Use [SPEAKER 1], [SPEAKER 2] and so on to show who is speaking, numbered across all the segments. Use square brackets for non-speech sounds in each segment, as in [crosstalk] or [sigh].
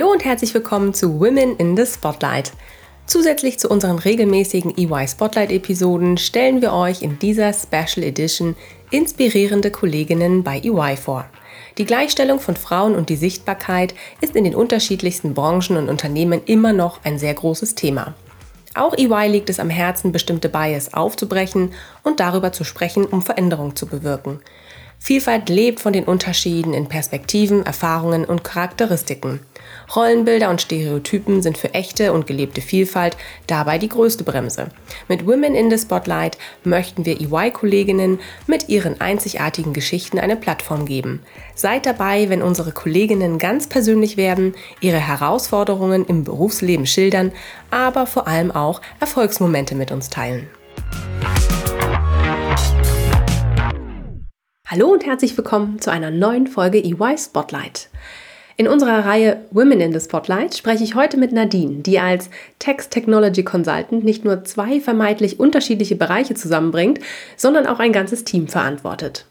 [SPEAKER 1] Hallo und herzlich willkommen zu Women in the Spotlight. Zusätzlich zu unseren regelmäßigen EY Spotlight-Episoden stellen wir euch in dieser Special Edition inspirierende Kolleginnen bei EY vor. Die Gleichstellung von Frauen und die Sichtbarkeit ist in den unterschiedlichsten Branchen und Unternehmen immer noch ein sehr großes Thema. Auch EY liegt es am Herzen, bestimmte Bias aufzubrechen und darüber zu sprechen, um Veränderung zu bewirken. Vielfalt lebt von den Unterschieden in Perspektiven, Erfahrungen und Charakteristiken. Rollenbilder und Stereotypen sind für echte und gelebte Vielfalt dabei die größte Bremse. Mit Women in the Spotlight möchten wir EY-Kolleginnen mit ihren einzigartigen Geschichten eine Plattform geben. Seid dabei, wenn unsere Kolleginnen ganz persönlich werden, ihre Herausforderungen im Berufsleben schildern, aber vor allem auch Erfolgsmomente mit uns teilen. Hallo und herzlich willkommen zu einer neuen Folge EY Spotlight. In unserer Reihe Women in the Spotlight spreche ich heute mit Nadine, die als Text Technology Consultant nicht nur zwei vermeintlich unterschiedliche Bereiche zusammenbringt, sondern auch ein ganzes Team verantwortet.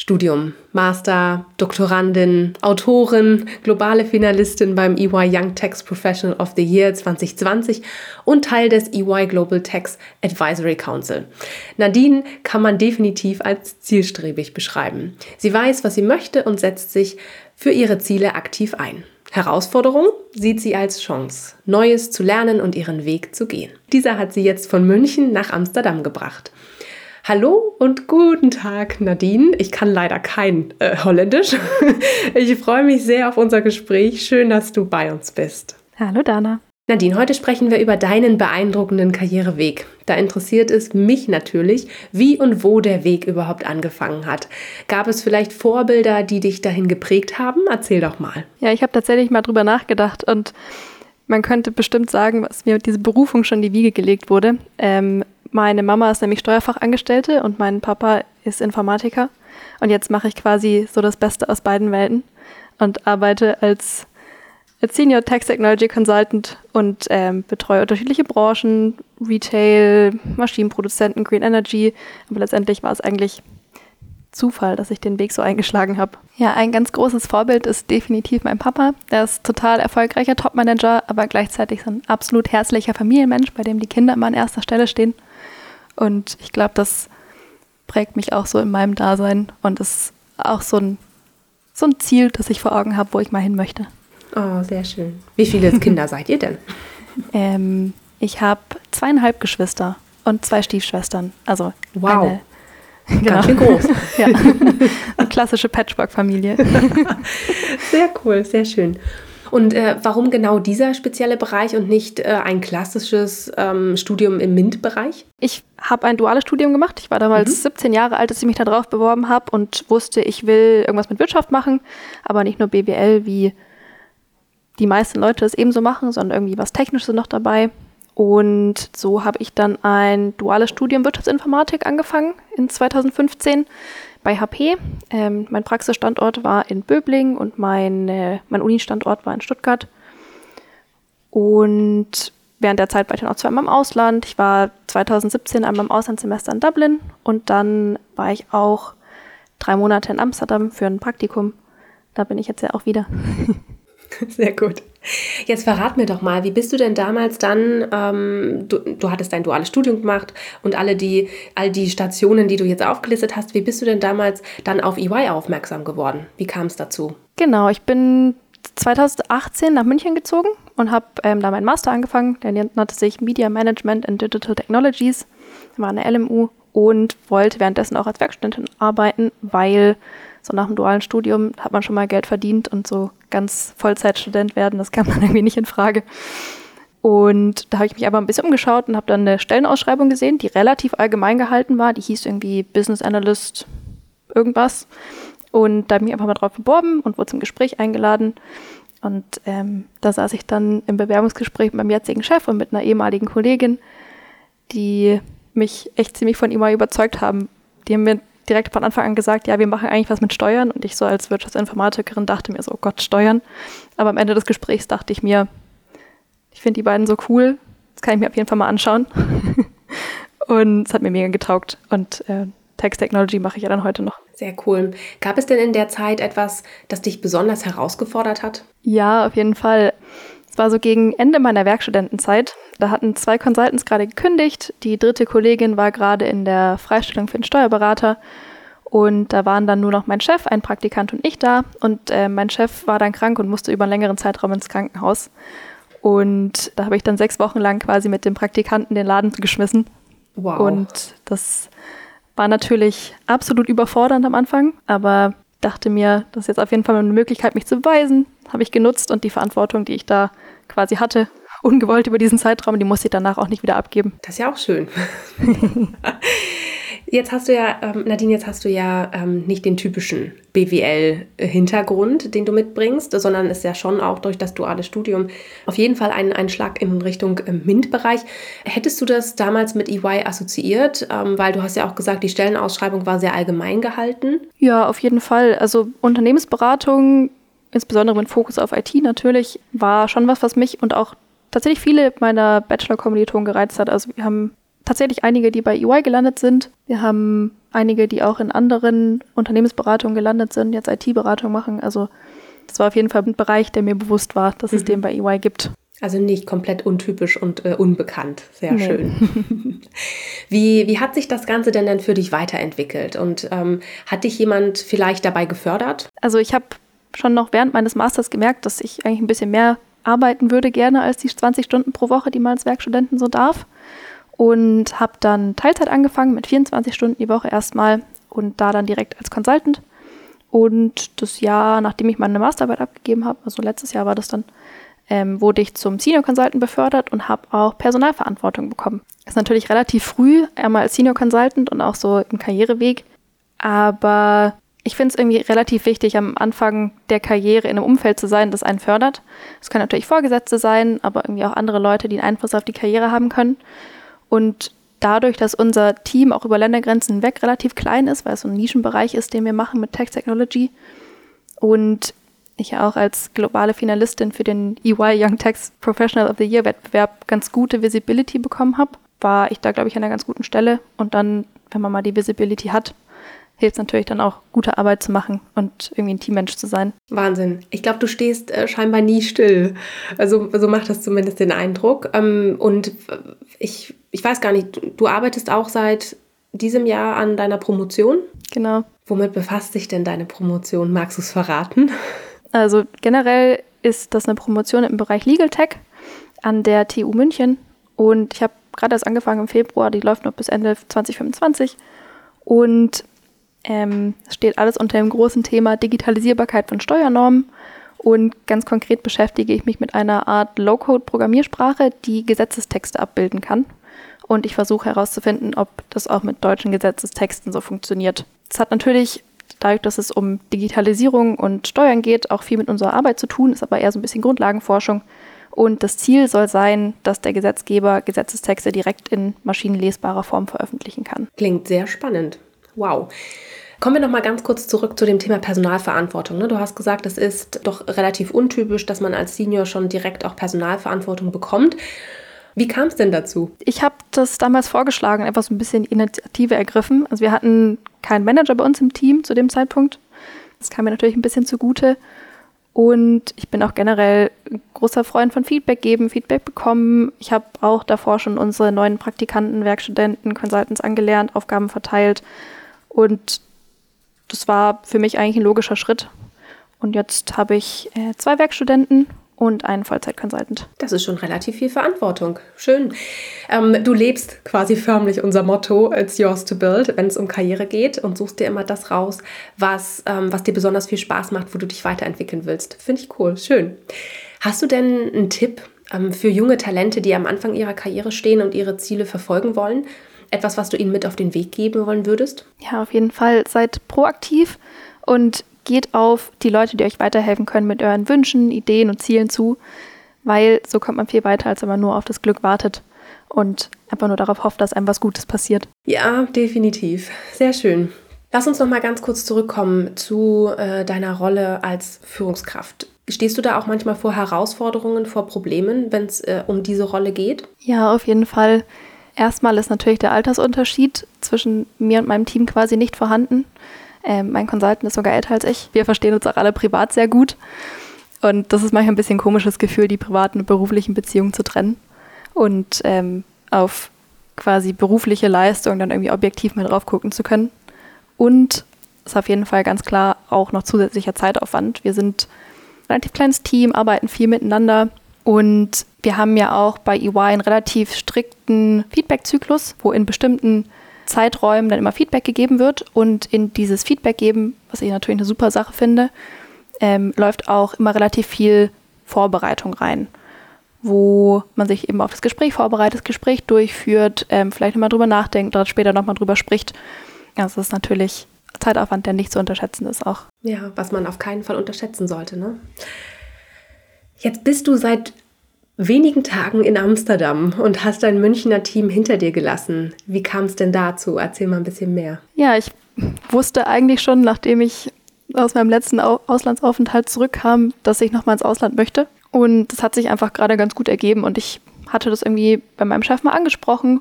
[SPEAKER 1] Studium, Master, Doktorandin, Autorin, globale Finalistin beim EY Young Tax Professional of the Year 2020 und Teil des EY Global Tax Advisory Council. Nadine kann man definitiv als zielstrebig beschreiben. Sie weiß, was sie möchte und setzt sich für ihre Ziele aktiv ein. Herausforderung sieht sie als Chance, Neues zu lernen und ihren Weg zu gehen. Dieser hat sie jetzt von München nach Amsterdam gebracht. Hallo und guten Tag, Nadine. Ich kann leider kein äh, Holländisch. [laughs] Ich freue mich sehr auf unser Gespräch. Schön, dass du bei uns bist.
[SPEAKER 2] Hallo, Dana.
[SPEAKER 1] Nadine, heute sprechen wir über deinen beeindruckenden Karriereweg. Da interessiert es mich natürlich, wie und wo der Weg überhaupt angefangen hat. Gab es vielleicht Vorbilder, die dich dahin geprägt haben? Erzähl doch mal.
[SPEAKER 2] Ja, ich habe tatsächlich mal drüber nachgedacht und man könnte bestimmt sagen, was mir diese Berufung schon in die Wiege gelegt wurde. Ähm, meine Mama ist nämlich Steuerfachangestellte und mein Papa ist Informatiker. Und jetzt mache ich quasi so das Beste aus beiden Welten und arbeite als, als Senior Tax Technology Consultant und ähm, betreue unterschiedliche Branchen, Retail, Maschinenproduzenten, Green Energy. Aber letztendlich war es eigentlich Zufall, dass ich den Weg so eingeschlagen habe. Ja, ein ganz großes Vorbild ist definitiv mein Papa. Der ist total erfolgreicher Topmanager, aber gleichzeitig so ein absolut herzlicher Familienmensch, bei dem die Kinder immer an erster Stelle stehen. Und ich glaube, das prägt mich auch so in meinem Dasein und ist auch so ein, so ein Ziel, das ich vor Augen habe, wo ich mal hin möchte.
[SPEAKER 1] Oh, sehr schön. Wie viele [laughs] Kinder seid ihr denn?
[SPEAKER 2] Ähm, ich habe zweieinhalb Geschwister und zwei Stiefschwestern. Also wow. eine
[SPEAKER 1] Genau. [laughs] Ganz schön groß. [laughs]
[SPEAKER 2] ja. Eine klassische Patchwork-Familie. [laughs]
[SPEAKER 1] Sehr cool, sehr schön. Und äh, warum genau dieser spezielle Bereich und nicht äh, ein klassisches ähm, Studium im MINT-Bereich?
[SPEAKER 2] Ich habe ein duales Studium gemacht. Ich war damals mhm. 17 Jahre alt, als ich mich da drauf beworben habe und wusste, ich will irgendwas mit Wirtschaft machen, aber nicht nur BWL, wie die meisten Leute es ebenso machen, sondern irgendwie was Technisches noch dabei. Und so habe ich dann ein duales Studium Wirtschaftsinformatik angefangen in 2015 bei HP. Ähm, mein Praxisstandort war in Böbling und mein, äh, mein Uni-Standort war in Stuttgart. Und während der Zeit war ich dann auch zweimal im Ausland. Ich war 2017 einmal im Auslandssemester in Dublin und dann war ich auch drei Monate in Amsterdam für ein Praktikum. Da bin ich jetzt ja auch wieder. [laughs] [laughs]
[SPEAKER 1] Sehr gut. Jetzt verrat mir doch mal, wie bist du denn damals dann, ähm, du, du hattest dein duales Studium gemacht und alle die, all die Stationen, die du jetzt aufgelistet hast, wie bist du denn damals dann auf EY aufmerksam geworden? Wie kam es dazu?
[SPEAKER 2] Genau, ich bin 2018 nach München gezogen und habe ähm, da meinen Master angefangen. Der nannte sich Media Management and Digital Technologies. war eine LMU und wollte währenddessen auch als Werkstudentin arbeiten, weil so nach dem dualen Studium hat man schon mal Geld verdient und so ganz Vollzeitstudent werden, das kam [laughs] dann irgendwie nicht in Frage. Und da habe ich mich aber ein bisschen umgeschaut und habe dann eine Stellenausschreibung gesehen, die relativ allgemein gehalten war. Die hieß irgendwie Business Analyst irgendwas. Und da habe ich einfach mal drauf beworben und wurde zum Gespräch eingeladen. Und ähm, da saß ich dann im Bewerbungsgespräch mit meinem jetzigen Chef und mit einer ehemaligen Kollegin, die mich echt ziemlich von EY überzeugt haben. Die haben mir direkt von Anfang an gesagt, ja, wir machen eigentlich was mit Steuern. Und ich so als Wirtschaftsinformatikerin dachte mir so, oh Gott, Steuern. Aber am Ende des Gesprächs dachte ich mir, ich finde die beiden so cool, das kann ich mir auf jeden Fall mal anschauen. [laughs] und es hat mir mega getaugt. Und äh, Text Technology mache ich ja dann heute noch.
[SPEAKER 1] Sehr cool. Gab es denn in der Zeit etwas, das dich besonders herausgefordert hat?
[SPEAKER 2] Ja, auf jeden Fall. Es war so gegen Ende meiner Werkstudentenzeit. Da hatten zwei Consultants gerade gekündigt. Die dritte Kollegin war gerade in der Freistellung für den Steuerberater. Und da waren dann nur noch mein Chef, ein Praktikant und ich da. Und äh, mein Chef war dann krank und musste über einen längeren Zeitraum ins Krankenhaus. Und da habe ich dann sechs Wochen lang quasi mit dem Praktikanten den Laden geschmissen. Wow. Und das war natürlich absolut überfordernd am Anfang, aber dachte mir, das ist jetzt auf jeden Fall eine Möglichkeit, mich zu beweisen. Habe ich genutzt und die Verantwortung, die ich da quasi hatte, ungewollt über diesen Zeitraum, die musste ich danach auch nicht wieder abgeben.
[SPEAKER 1] Das ist ja auch schön. [laughs] Jetzt hast du ja, ähm, Nadine, jetzt hast du ja ähm, nicht den typischen BWL-Hintergrund, den du mitbringst, sondern ist ja schon auch durch das duale Studium auf jeden Fall ein, ein Schlag in Richtung äh, MINT-Bereich. Hättest du das damals mit EY assoziiert? Ähm, weil du hast ja auch gesagt, die Stellenausschreibung war sehr allgemein gehalten.
[SPEAKER 2] Ja, auf jeden Fall. Also Unternehmensberatung, insbesondere mit Fokus auf IT natürlich, war schon was, was mich und auch tatsächlich viele meiner Bachelor-Kommilitonen gereizt hat. Also wir haben tatsächlich einige, die bei EY gelandet sind. Wir haben einige, die auch in anderen Unternehmensberatungen gelandet sind, jetzt IT-Beratung machen. Also das war auf jeden Fall ein Bereich, der mir bewusst war, dass mhm. es den bei EY gibt.
[SPEAKER 1] Also nicht komplett untypisch und äh, unbekannt. Sehr nee. schön. [laughs] wie, wie hat sich das Ganze denn dann für dich weiterentwickelt? Und ähm, hat dich jemand vielleicht dabei gefördert?
[SPEAKER 2] Also ich habe schon noch während meines Masters gemerkt, dass ich eigentlich ein bisschen mehr arbeiten würde gerne als die 20 Stunden pro Woche, die man als Werkstudenten so darf und habe dann Teilzeit angefangen mit 24 Stunden die Woche erstmal und da dann direkt als Consultant. Und das Jahr, nachdem ich meine Masterarbeit abgegeben habe, also letztes Jahr war das dann, ähm, wurde ich zum Senior Consultant befördert und habe auch Personalverantwortung bekommen. Ist natürlich relativ früh, einmal als Senior Consultant und auch so im Karriereweg. Aber ich finde es irgendwie relativ wichtig, am Anfang der Karriere in einem Umfeld zu sein, das einen fördert. Es können natürlich Vorgesetzte sein, aber irgendwie auch andere Leute, die einen Einfluss auf die Karriere haben können. Und dadurch, dass unser Team auch über Ländergrenzen hinweg relativ klein ist, weil es so ein Nischenbereich ist, den wir machen mit Text Technology und ich auch als globale Finalistin für den EY Young Text Professional of the Year Wettbewerb ganz gute Visibility bekommen habe, war ich da, glaube ich, an einer ganz guten Stelle. Und dann, wenn man mal die Visibility hat, hilft es natürlich dann auch, gute Arbeit zu machen und irgendwie ein Teammensch zu sein.
[SPEAKER 1] Wahnsinn. Ich glaube, du stehst äh, scheinbar nie still. Also so macht das zumindest den Eindruck. Ähm, und ich, ich weiß gar nicht, du, du arbeitest auch seit diesem Jahr an deiner Promotion.
[SPEAKER 2] Genau.
[SPEAKER 1] Womit befasst sich denn deine Promotion? Magst du es verraten?
[SPEAKER 2] Also generell ist das eine Promotion im Bereich Legal Tech an der TU München. Und ich habe gerade erst angefangen im Februar, die läuft noch bis Ende 2025. Und ähm, es steht alles unter dem großen Thema Digitalisierbarkeit von Steuernormen. Und ganz konkret beschäftige ich mich mit einer Art Low-Code-Programmiersprache, die Gesetzestexte abbilden kann. Und ich versuche herauszufinden, ob das auch mit deutschen Gesetzestexten so funktioniert. Es hat natürlich, dadurch, dass es um Digitalisierung und Steuern geht, auch viel mit unserer Arbeit zu tun, ist aber eher so ein bisschen Grundlagenforschung. Und das Ziel soll sein, dass der Gesetzgeber Gesetzestexte direkt in maschinenlesbarer Form veröffentlichen kann.
[SPEAKER 1] Klingt sehr spannend. Wow. Kommen wir noch mal ganz kurz zurück zu dem Thema Personalverantwortung. Ne? Du hast gesagt, es ist doch relativ untypisch, dass man als Senior schon direkt auch Personalverantwortung bekommt. Wie kam es denn dazu?
[SPEAKER 2] Ich habe das damals vorgeschlagen, einfach so ein bisschen Initiative ergriffen. Also wir hatten keinen Manager bei uns im Team zu dem Zeitpunkt. Das kam mir natürlich ein bisschen zugute. Und ich bin auch generell großer Freund von Feedback geben, Feedback bekommen. Ich habe auch davor schon unsere neuen Praktikanten, Werkstudenten, Consultants angelernt, Aufgaben verteilt. Und das war für mich eigentlich ein logischer Schritt. Und jetzt habe ich äh, zwei Werkstudenten und einen Vollzeit-Consultant.
[SPEAKER 1] Das ist schon relativ viel Verantwortung. Schön. Ähm, du lebst quasi förmlich unser Motto, it's yours to build, wenn es um Karriere geht und suchst dir immer das raus, was, ähm, was dir besonders viel Spaß macht, wo du dich weiterentwickeln willst. Finde ich cool. Schön. Hast du denn einen Tipp ähm, für junge Talente, die am Anfang ihrer Karriere stehen und ihre Ziele verfolgen wollen? Etwas, was du ihnen mit auf den Weg geben wollen würdest?
[SPEAKER 2] Ja, auf jeden Fall. Seid proaktiv und geht auf die Leute, die euch weiterhelfen können, mit euren Wünschen, Ideen und Zielen zu, weil so kommt man viel weiter, als wenn man nur auf das Glück wartet und einfach nur darauf hofft, dass einem was Gutes passiert.
[SPEAKER 1] Ja, definitiv. Sehr schön. Lass uns noch mal ganz kurz zurückkommen zu äh, deiner Rolle als Führungskraft. Stehst du da auch manchmal vor Herausforderungen, vor Problemen, wenn es äh, um diese Rolle geht?
[SPEAKER 2] Ja, auf jeden Fall. Erstmal ist natürlich der Altersunterschied zwischen mir und meinem Team quasi nicht vorhanden. Ähm, mein Consultant ist sogar älter als ich. Wir verstehen uns auch alle privat sehr gut. Und das ist manchmal ein bisschen ein komisches Gefühl, die privaten und beruflichen Beziehungen zu trennen und ähm, auf quasi berufliche Leistung dann irgendwie objektiv mal drauf gucken zu können. Und ist auf jeden Fall ganz klar auch noch zusätzlicher Zeitaufwand. Wir sind ein relativ kleines Team, arbeiten viel miteinander und wir haben ja auch bei EY einen relativ strikten Feedback-Zyklus, wo in bestimmten Zeiträumen dann immer Feedback gegeben wird. Und in dieses Feedback geben, was ich natürlich eine super Sache finde, ähm, läuft auch immer relativ viel Vorbereitung rein, wo man sich eben auf das Gespräch vorbereitet, das Gespräch durchführt, ähm, vielleicht nochmal drüber nachdenkt, dort später nochmal drüber spricht. Also das ist natürlich Zeitaufwand, der nicht zu unterschätzen ist auch.
[SPEAKER 1] Ja, was man auf keinen Fall unterschätzen sollte. Ne? Jetzt bist du seit wenigen Tagen in Amsterdam und hast dein Münchner Team hinter dir gelassen. Wie kam es denn dazu? Erzähl mal ein bisschen mehr.
[SPEAKER 2] Ja, ich wusste eigentlich schon, nachdem ich aus meinem letzten Auslandsaufenthalt zurückkam, dass ich nochmal ins Ausland möchte. Und das hat sich einfach gerade ganz gut ergeben und ich hatte das irgendwie bei meinem Chef mal angesprochen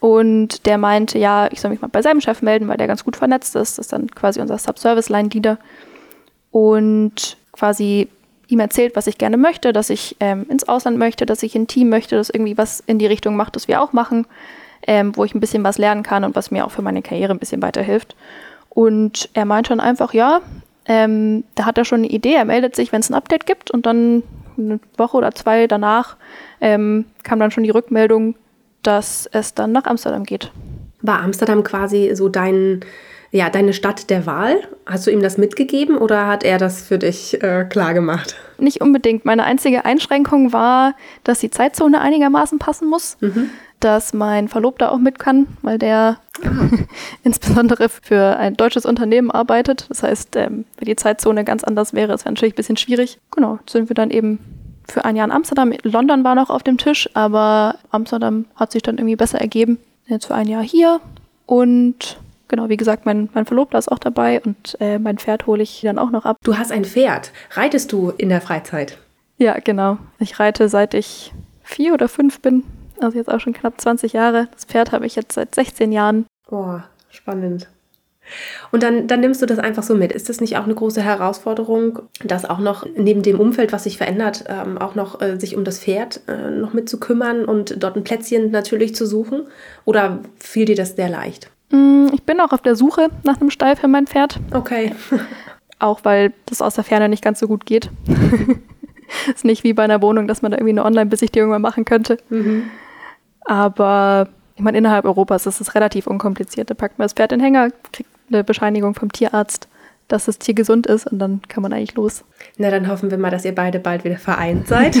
[SPEAKER 2] und der meinte, ja, ich soll mich mal bei seinem Chef melden, weil der ganz gut vernetzt ist. Das ist dann quasi unser Subservice-Line-Leader. Und quasi ihm erzählt, was ich gerne möchte, dass ich ähm, ins Ausland möchte, dass ich ein Team möchte, das irgendwie was in die Richtung macht, das wir auch machen, ähm, wo ich ein bisschen was lernen kann und was mir auch für meine Karriere ein bisschen weiterhilft. Und er meinte dann einfach, ja, ähm, da hat er schon eine Idee, er meldet sich, wenn es ein Update gibt und dann eine Woche oder zwei danach ähm, kam dann schon die Rückmeldung, dass es dann nach Amsterdam geht.
[SPEAKER 1] War Amsterdam quasi so dein, ja, deine Stadt der Wahl? Hast du ihm das mitgegeben oder hat er das für dich äh, klar gemacht?
[SPEAKER 2] Nicht unbedingt. Meine einzige Einschränkung war, dass die Zeitzone einigermaßen passen muss. Mhm. Dass mein Verlobter auch mit kann, weil der [laughs] insbesondere für ein deutsches Unternehmen arbeitet. Das heißt, ähm, wenn die Zeitzone ganz anders wäre, ist es natürlich ein bisschen schwierig. Genau, sind wir dann eben für ein Jahr in Amsterdam. London war noch auf dem Tisch, aber Amsterdam hat sich dann irgendwie besser ergeben. Jetzt für ein Jahr hier und genau, wie gesagt, mein, mein Verlobter ist auch dabei und äh, mein Pferd hole ich dann auch noch ab.
[SPEAKER 1] Du hast ein Pferd. Reitest du in der Freizeit?
[SPEAKER 2] Ja, genau. Ich reite seit ich vier oder fünf bin. Also jetzt auch schon knapp 20 Jahre. Das Pferd habe ich jetzt seit 16 Jahren.
[SPEAKER 1] Oh, spannend. Und dann, dann nimmst du das einfach so mit. Ist das nicht auch eine große Herausforderung, dass auch noch neben dem Umfeld, was sich verändert, ähm, auch noch äh, sich um das Pferd äh, noch mit zu kümmern und dort ein Plätzchen natürlich zu suchen? Oder fiel dir das sehr leicht?
[SPEAKER 2] Mm, ich bin auch auf der Suche nach einem Stall für mein Pferd.
[SPEAKER 1] Okay. [laughs]
[SPEAKER 2] auch weil das aus der Ferne nicht ganz so gut geht. [laughs] ist nicht wie bei einer Wohnung, dass man da irgendwie eine Online-Besichtigung mal machen könnte. Mhm. Aber ich meine, innerhalb Europas ist es relativ unkompliziert. Da packt man das Pferd in den Hänger, kriegt eine Bescheinigung vom Tierarzt, dass das Tier gesund ist und dann kann man eigentlich los.
[SPEAKER 1] Na, dann hoffen wir mal, dass ihr beide bald wieder vereint seid. [laughs]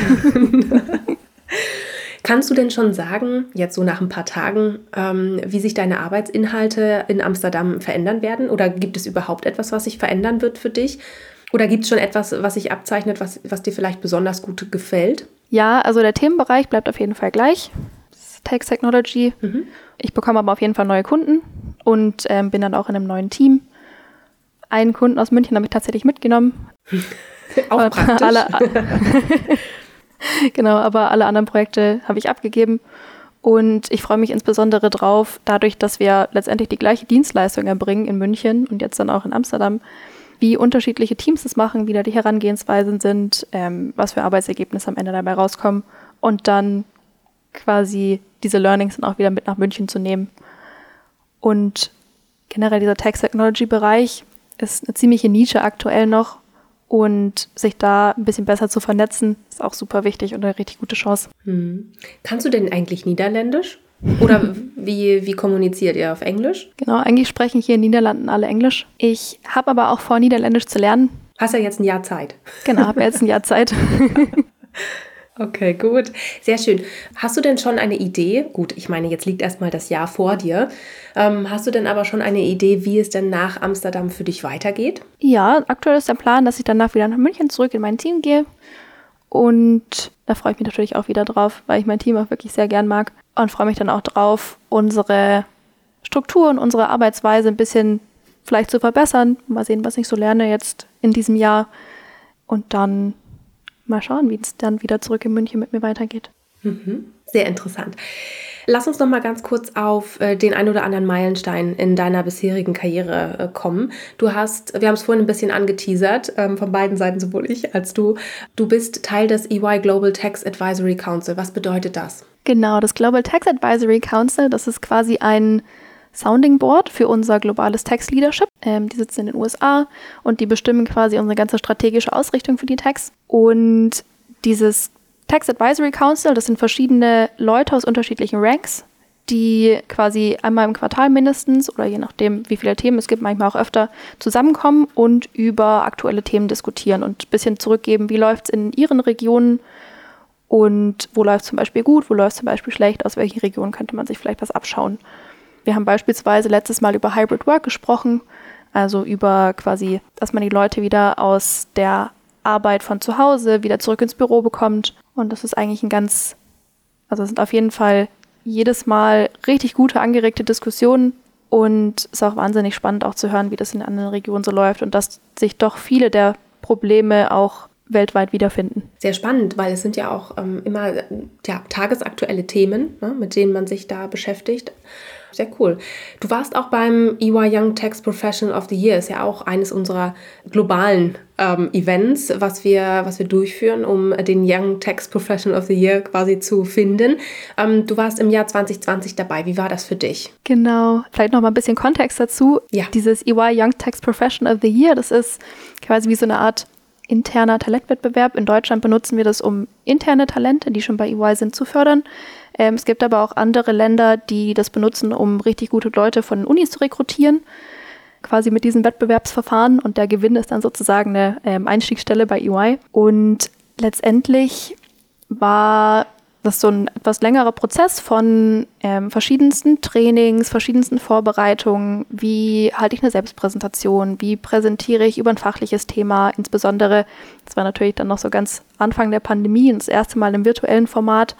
[SPEAKER 1] Kannst du denn schon sagen, jetzt so nach ein paar Tagen, ähm, wie sich deine Arbeitsinhalte in Amsterdam verändern werden? Oder gibt es überhaupt etwas, was sich verändern wird für dich? Oder gibt es schon etwas, was sich abzeichnet, was, was dir vielleicht besonders gut gefällt?
[SPEAKER 2] Ja, also der Themenbereich bleibt auf jeden Fall gleich. Text Technology. Mhm. Ich bekomme aber auf jeden Fall neue Kunden und ähm, bin dann auch in einem neuen Team. Einen Kunden aus München habe ich tatsächlich mitgenommen. [laughs]
[SPEAKER 1] auch praktisch.
[SPEAKER 2] Alle, [laughs] [laughs] [laughs] genau, aber alle anderen Projekte habe ich abgegeben. Und ich freue mich insbesondere drauf, dadurch, dass wir letztendlich die gleiche Dienstleistung erbringen in München und jetzt dann auch in Amsterdam, wie unterschiedliche Teams das machen, wie da die Herangehensweisen sind, ähm, was für Arbeitsergebnisse am Ende dabei rauskommen und dann quasi diese Learnings dann auch wieder mit nach München zu nehmen und generell dieser Text Technology Bereich ist eine ziemliche Nische aktuell noch und sich da ein bisschen besser zu vernetzen, ist auch super wichtig und eine richtig gute Chance.
[SPEAKER 1] Hm. Kannst du denn eigentlich Niederländisch? Oder [laughs] wie, wie kommuniziert ihr auf Englisch?
[SPEAKER 2] Genau, eigentlich sprechen hier in den Niederlanden alle Englisch. Ich habe aber auch vor, Niederländisch zu lernen.
[SPEAKER 1] Hast ja jetzt ein Jahr Zeit.
[SPEAKER 2] Genau, habe jetzt ein Jahr [laughs] Zeit. [laughs]
[SPEAKER 1] Okay, gut. Sehr schön. Hast du denn schon eine Idee? Gut, ich meine, jetzt liegt erstmal das Jahr vor dir. Ähm, hast du denn aber schon eine Idee, wie es denn nach Amsterdam für dich weitergeht?
[SPEAKER 2] Ja, aktuell ist der Plan, dass ich danach wieder nach München zurück in mein Team gehe. Und da freue ich mich natürlich auch wieder drauf, weil ich mein Team auch wirklich sehr gern mag. Und freue mich dann auch drauf, unsere Struktur und unsere Arbeitsweise ein bisschen vielleicht zu verbessern. Mal sehen, was ich so lerne jetzt in diesem Jahr. Und dann mal schauen, wie es dann wieder zurück in München mit mir weitergeht.
[SPEAKER 1] Mhm. Sehr interessant. Lass uns noch mal ganz kurz auf äh, den ein oder anderen Meilenstein in deiner bisherigen Karriere äh, kommen. Du hast, wir haben es vorhin ein bisschen angeteasert, ähm, von beiden Seiten, sowohl ich als du. Du bist Teil des EY Global Tax Advisory Council. Was bedeutet das?
[SPEAKER 2] Genau, das Global Tax Advisory Council, das ist quasi ein Sounding Board für unser globales Tax Leadership. Ähm, die sitzen in den USA und die bestimmen quasi unsere ganze strategische Ausrichtung für die Tax. Und dieses Tax Advisory Council, das sind verschiedene Leute aus unterschiedlichen Ranks, die quasi einmal im Quartal mindestens oder je nachdem, wie viele Themen es gibt, manchmal auch öfter zusammenkommen und über aktuelle Themen diskutieren und ein bisschen zurückgeben, wie läuft es in ihren Regionen und wo läuft es zum Beispiel gut, wo läuft es zum Beispiel schlecht, aus welchen Regionen könnte man sich vielleicht was abschauen. Wir haben beispielsweise letztes Mal über Hybrid Work gesprochen, also über quasi, dass man die Leute wieder aus der Arbeit von zu Hause wieder zurück ins Büro bekommt. Und das ist eigentlich ein ganz, also es sind auf jeden Fall jedes Mal richtig gute, angeregte Diskussionen. Und es ist auch wahnsinnig spannend auch zu hören, wie das in anderen Regionen so läuft und dass sich doch viele der Probleme auch weltweit wiederfinden.
[SPEAKER 1] Sehr spannend, weil es sind ja auch ähm, immer ja, tagesaktuelle Themen, ne, mit denen man sich da beschäftigt. Sehr cool. Du warst auch beim EY Young Tax Professional of the Year, ist ja auch eines unserer globalen ähm, Events, was wir, was wir durchführen, um den Young Tax Professional of the Year quasi zu finden. Ähm, du warst im Jahr 2020 dabei. Wie war das für dich?
[SPEAKER 2] Genau. Vielleicht noch mal ein bisschen Kontext dazu.
[SPEAKER 1] Ja.
[SPEAKER 2] Dieses EY Young Tax Professional of the Year, das ist quasi wie so eine Art interner Talentwettbewerb. In Deutschland benutzen wir das, um interne Talente, die schon bei EY sind, zu fördern. Ähm, es gibt aber auch andere Länder, die das benutzen, um richtig gute Leute von Unis zu rekrutieren, quasi mit diesem Wettbewerbsverfahren. Und der Gewinn ist dann sozusagen eine ähm, Einstiegsstelle bei EY. Und letztendlich war das ist so ein etwas längerer Prozess von ähm, verschiedensten Trainings, verschiedensten Vorbereitungen. Wie halte ich eine Selbstpräsentation? Wie präsentiere ich über ein fachliches Thema? Insbesondere, das war natürlich dann noch so ganz Anfang der Pandemie und das erste Mal im virtuellen Format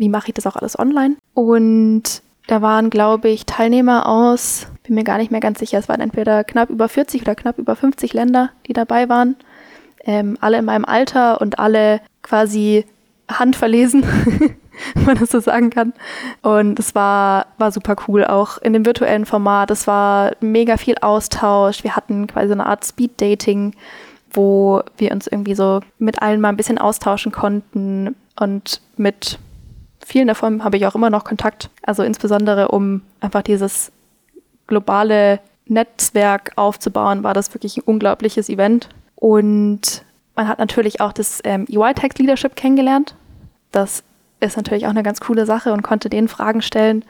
[SPEAKER 2] wie mache ich das auch alles online? Und da waren, glaube ich, Teilnehmer aus, bin mir gar nicht mehr ganz sicher, es waren entweder knapp über 40 oder knapp über 50 Länder, die dabei waren. Ähm, alle in meinem Alter und alle quasi handverlesen, [laughs] wenn man das so sagen kann. Und es war, war super cool, auch in dem virtuellen Format. Es war mega viel Austausch. Wir hatten quasi eine Art Speed-Dating, wo wir uns irgendwie so mit allen mal ein bisschen austauschen konnten und mit vielen davon habe ich auch immer noch Kontakt. Also insbesondere um einfach dieses globale Netzwerk aufzubauen, war das wirklich ein unglaubliches Event. Und man hat natürlich auch das ähm, UI Text Leadership kennengelernt. Das ist natürlich auch eine ganz coole Sache und konnte denen Fragen stellen.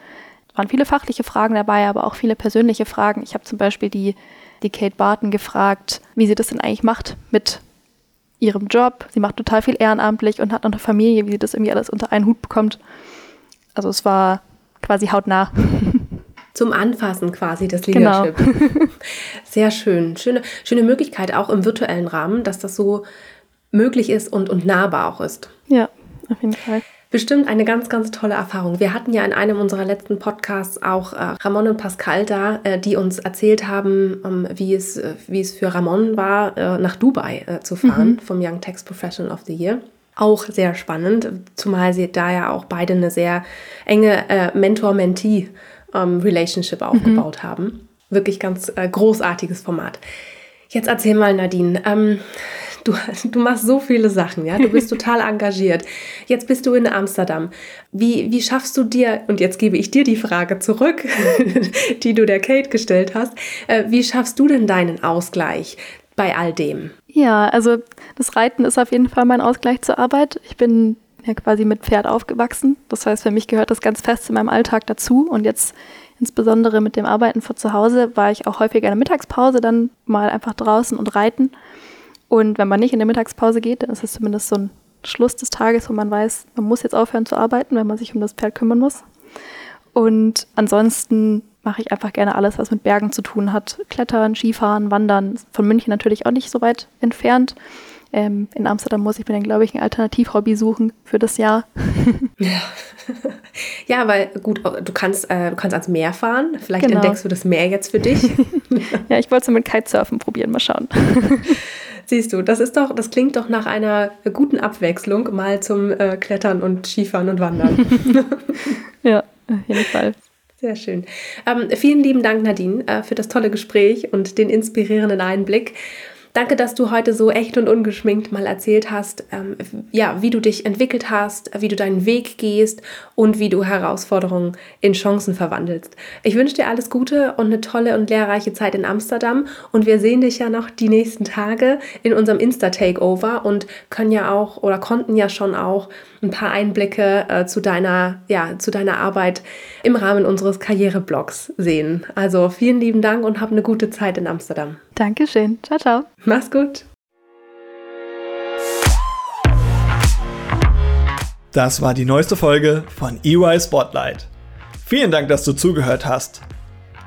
[SPEAKER 2] Es waren viele fachliche Fragen dabei, aber auch viele persönliche Fragen. Ich habe zum Beispiel die, die Kate Barton gefragt, wie sie das denn eigentlich macht mit ihrem Job. Sie macht total viel ehrenamtlich und hat noch eine Familie, wie sie das irgendwie alles unter einen Hut bekommt. Also es war quasi hautnah. [laughs]
[SPEAKER 1] Zum Anfassen quasi des genau. Leadership. Genau. [laughs] Sehr schön. Schöne, schöne Möglichkeit auch im virtuellen Rahmen, dass das so möglich ist und, und nahbar auch ist.
[SPEAKER 2] Ja, auf jeden Fall.
[SPEAKER 1] Bestimmt eine ganz, ganz tolle Erfahrung. Wir hatten ja in einem unserer letzten Podcasts auch äh, Ramon und Pascal da, äh, die uns erzählt haben, ähm, wie, es, äh, wie es für Ramon war, äh, nach Dubai äh, zu fahren mhm. vom Young Tax Professional of the Year. Auch sehr spannend, zumal sie da ja auch beide eine sehr enge äh, Mentor-Mentee-Relationship ähm, aufgebaut mhm. haben. Wirklich ganz großartiges Format. Jetzt erzähl mal, Nadine. Ähm, Du, du machst so viele Sachen, ja. Du bist [laughs] total engagiert. Jetzt bist du in Amsterdam. Wie, wie schaffst du dir, und jetzt gebe ich dir die Frage zurück, [laughs] die du der Kate gestellt hast, äh, wie schaffst du denn deinen Ausgleich bei all dem?
[SPEAKER 2] Ja, also das Reiten ist auf jeden Fall mein Ausgleich zur Arbeit. Ich bin ja quasi mit Pferd aufgewachsen. Das heißt, für mich gehört das ganz fest zu meinem Alltag dazu. Und jetzt insbesondere mit dem Arbeiten von zu Hause war ich auch häufiger in der Mittagspause dann mal einfach draußen und reiten. Und wenn man nicht in der Mittagspause geht, dann ist es zumindest so ein Schluss des Tages, wo man weiß, man muss jetzt aufhören zu arbeiten, wenn man sich um das Pferd kümmern muss. Und ansonsten mache ich einfach gerne alles, was mit Bergen zu tun hat. Klettern, Skifahren, Wandern. Von München natürlich auch nicht so weit entfernt. Ähm, in Amsterdam muss ich mir dann, glaube ich, ein Alternativhobby suchen für das Jahr. [laughs]
[SPEAKER 1] ja. [laughs] ja, weil gut, du kannst, äh, du kannst ans Meer fahren. Vielleicht genau. entdeckst du das Meer jetzt für dich. [laughs]
[SPEAKER 2] ja, ich wollte es mit Kitesurfen probieren, mal schauen.
[SPEAKER 1] Siehst du, das ist doch, das klingt doch nach einer guten Abwechslung mal zum äh, Klettern und Skifahren und Wandern.
[SPEAKER 2] ja, auf jeden Fall.
[SPEAKER 1] Sehr schön. Ähm, vielen lieben Dank, Nadine, äh, für das tolle Gespräch und den inspirierenden Einblick. Danke, dass du heute so echt und ungeschminkt mal erzählt hast, ähm, ja, wie du dich entwickelt hast, wie du deinen Weg gehst und wie du Herausforderungen in Chancen verwandelst. Ich wünsche dir alles Gute und eine tolle und lehrreiche Zeit in Amsterdam und wir sehen dich ja noch die nächsten Tage in unserem Insta-Takeover und können ja auch oder konnten ja schon auch ein paar Einblicke äh, zu deiner, ja, zu deiner Arbeit im Rahmen unseres Karriereblogs sehen. Also vielen lieben Dank und hab eine gute Zeit in Amsterdam.
[SPEAKER 2] Dankeschön. Ciao, ciao.
[SPEAKER 1] Mach's gut.
[SPEAKER 3] Das war die neueste Folge von EY Spotlight. Vielen Dank, dass du zugehört hast.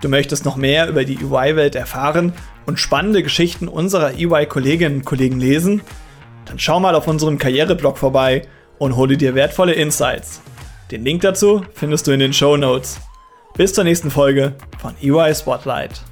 [SPEAKER 3] Du möchtest noch mehr über die EY-Welt erfahren und spannende Geschichten unserer EY-Kolleginnen und Kollegen lesen? Dann schau mal auf unserem Karriereblog vorbei und hole dir wertvolle Insights. Den Link dazu findest du in den Show Notes. Bis zur nächsten Folge von EY Spotlight.